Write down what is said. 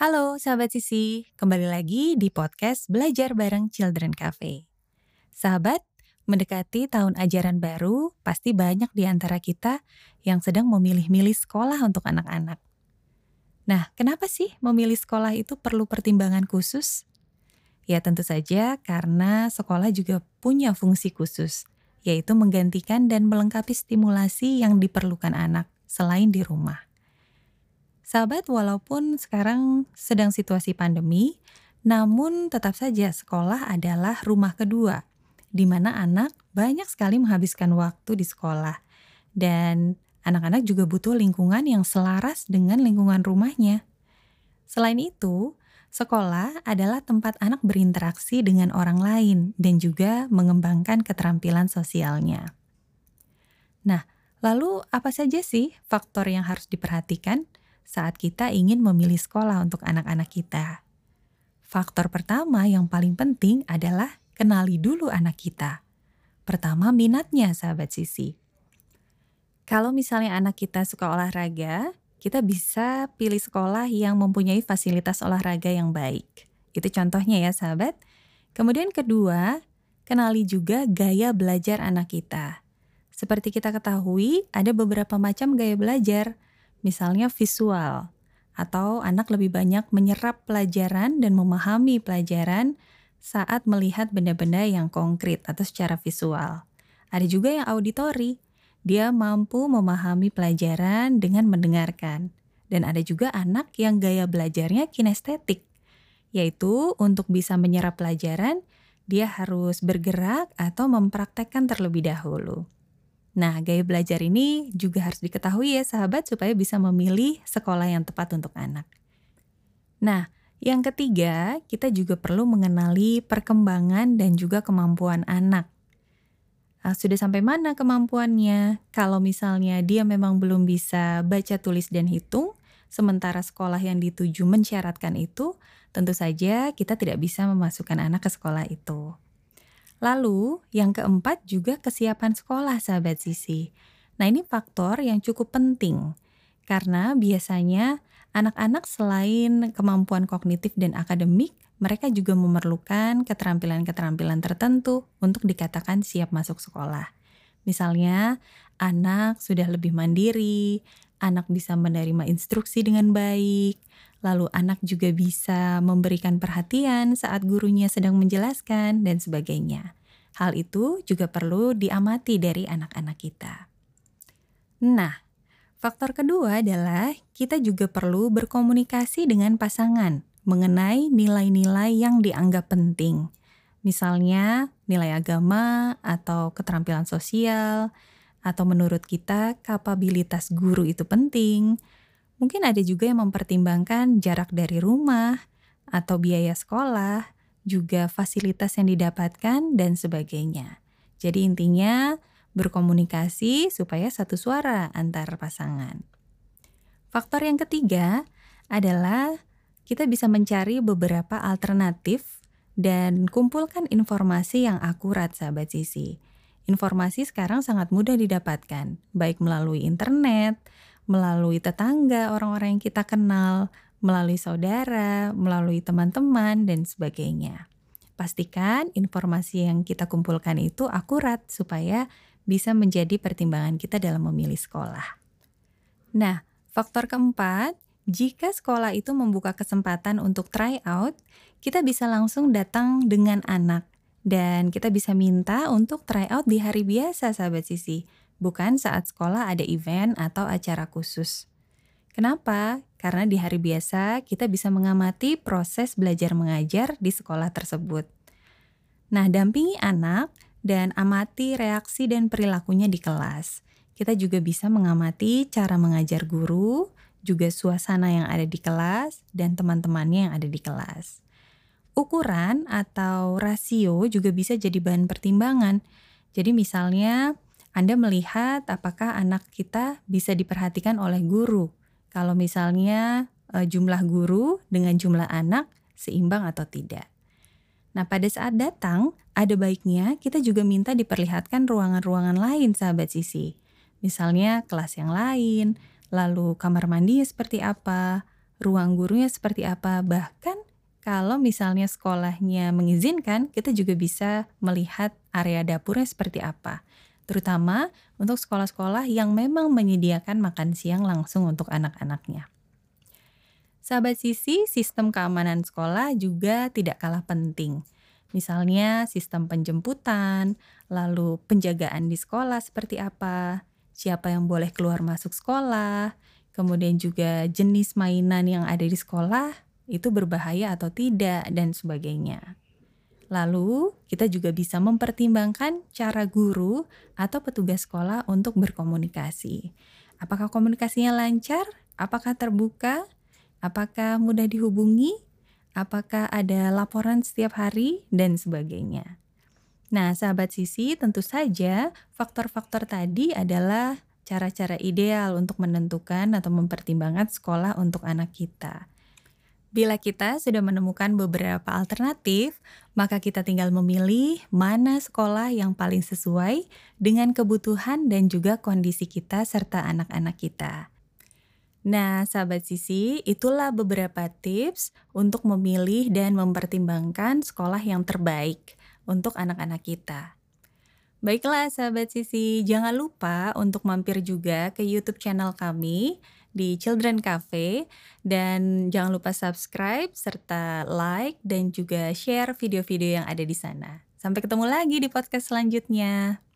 Halo sahabat Sisi, kembali lagi di podcast Belajar Bareng Children Cafe. Sahabat, mendekati tahun ajaran baru, pasti banyak di antara kita yang sedang memilih-milih sekolah untuk anak-anak. Nah, kenapa sih memilih sekolah itu perlu pertimbangan khusus? Ya tentu saja karena sekolah juga punya fungsi khusus, yaitu menggantikan dan melengkapi stimulasi yang diperlukan anak selain di rumah. Sahabat, walaupun sekarang sedang situasi pandemi, namun tetap saja sekolah adalah rumah kedua, di mana anak banyak sekali menghabiskan waktu di sekolah. Dan anak-anak juga butuh lingkungan yang selaras dengan lingkungan rumahnya. Selain itu, sekolah adalah tempat anak berinteraksi dengan orang lain dan juga mengembangkan keterampilan sosialnya. Nah, lalu apa saja sih faktor yang harus diperhatikan? Saat kita ingin memilih sekolah untuk anak-anak kita. Faktor pertama yang paling penting adalah kenali dulu anak kita. Pertama, minatnya, sahabat sisi. Kalau misalnya anak kita suka olahraga, kita bisa pilih sekolah yang mempunyai fasilitas olahraga yang baik. Itu contohnya ya, sahabat. Kemudian kedua, kenali juga gaya belajar anak kita. Seperti kita ketahui, ada beberapa macam gaya belajar misalnya visual, atau anak lebih banyak menyerap pelajaran dan memahami pelajaran saat melihat benda-benda yang konkret atau secara visual. Ada juga yang auditori, dia mampu memahami pelajaran dengan mendengarkan. Dan ada juga anak yang gaya belajarnya kinestetik, yaitu untuk bisa menyerap pelajaran, dia harus bergerak atau mempraktekkan terlebih dahulu. Nah, gaya belajar ini juga harus diketahui ya sahabat supaya bisa memilih sekolah yang tepat untuk anak. Nah, yang ketiga, kita juga perlu mengenali perkembangan dan juga kemampuan anak. Nah, sudah sampai mana kemampuannya? Kalau misalnya dia memang belum bisa baca, tulis, dan hitung, sementara sekolah yang dituju mensyaratkan itu, tentu saja kita tidak bisa memasukkan anak ke sekolah itu. Lalu, yang keempat juga kesiapan sekolah, sahabat sisi. Nah, ini faktor yang cukup penting karena biasanya anak-anak selain kemampuan kognitif dan akademik, mereka juga memerlukan keterampilan-keterampilan tertentu untuk dikatakan siap masuk sekolah. Misalnya, anak sudah lebih mandiri, anak bisa menerima instruksi dengan baik, lalu anak juga bisa memberikan perhatian saat gurunya sedang menjelaskan, dan sebagainya. Hal itu juga perlu diamati dari anak-anak kita. Nah, faktor kedua adalah kita juga perlu berkomunikasi dengan pasangan mengenai nilai-nilai yang dianggap penting. Misalnya, nilai agama atau keterampilan sosial, atau menurut kita kapabilitas guru itu penting. Mungkin ada juga yang mempertimbangkan jarak dari rumah atau biaya sekolah, juga fasilitas yang didapatkan dan sebagainya. Jadi intinya berkomunikasi supaya satu suara antar pasangan. Faktor yang ketiga adalah kita bisa mencari beberapa alternatif dan kumpulkan informasi yang akurat sahabat sisi Informasi sekarang sangat mudah didapatkan, baik melalui internet, melalui tetangga, orang-orang yang kita kenal, melalui saudara, melalui teman-teman, dan sebagainya. Pastikan informasi yang kita kumpulkan itu akurat supaya bisa menjadi pertimbangan kita dalam memilih sekolah. Nah, faktor keempat, jika sekolah itu membuka kesempatan untuk try out, kita bisa langsung datang dengan anak dan kita bisa minta untuk try out di hari biasa sahabat sisi, bukan saat sekolah ada event atau acara khusus. Kenapa? Karena di hari biasa kita bisa mengamati proses belajar mengajar di sekolah tersebut. Nah, dampingi anak dan amati reaksi dan perilakunya di kelas. Kita juga bisa mengamati cara mengajar guru, juga suasana yang ada di kelas, dan teman-temannya yang ada di kelas. Ukuran atau rasio juga bisa jadi bahan pertimbangan. Jadi misalnya Anda melihat apakah anak kita bisa diperhatikan oleh guru. Kalau misalnya e, jumlah guru dengan jumlah anak seimbang atau tidak. Nah, pada saat datang, ada baiknya kita juga minta diperlihatkan ruangan-ruangan lain, sahabat sisi. Misalnya kelas yang lain, lalu kamar mandi seperti apa, ruang gurunya seperti apa. Bahkan kalau misalnya sekolahnya mengizinkan, kita juga bisa melihat area dapurnya seperti apa. Terutama untuk sekolah-sekolah yang memang menyediakan makan siang langsung untuk anak-anaknya. Sahabat sisi, sistem keamanan sekolah juga tidak kalah penting. Misalnya sistem penjemputan, lalu penjagaan di sekolah seperti apa, siapa yang boleh keluar masuk sekolah, kemudian juga jenis mainan yang ada di sekolah itu berbahaya atau tidak dan sebagainya. Lalu, kita juga bisa mempertimbangkan cara guru atau petugas sekolah untuk berkomunikasi. Apakah komunikasinya lancar? Apakah terbuka? Apakah mudah dihubungi? Apakah ada laporan setiap hari dan sebagainya? Nah, sahabat sisi, tentu saja faktor-faktor tadi adalah cara-cara ideal untuk menentukan atau mempertimbangkan sekolah untuk anak kita. Bila kita sudah menemukan beberapa alternatif, maka kita tinggal memilih mana sekolah yang paling sesuai dengan kebutuhan dan juga kondisi kita serta anak-anak kita. Nah, sahabat sisi, itulah beberapa tips untuk memilih dan mempertimbangkan sekolah yang terbaik untuk anak-anak kita. Baiklah sahabat sisi, jangan lupa untuk mampir juga ke YouTube channel kami di Children Cafe dan jangan lupa subscribe serta like dan juga share video-video yang ada di sana. Sampai ketemu lagi di podcast selanjutnya.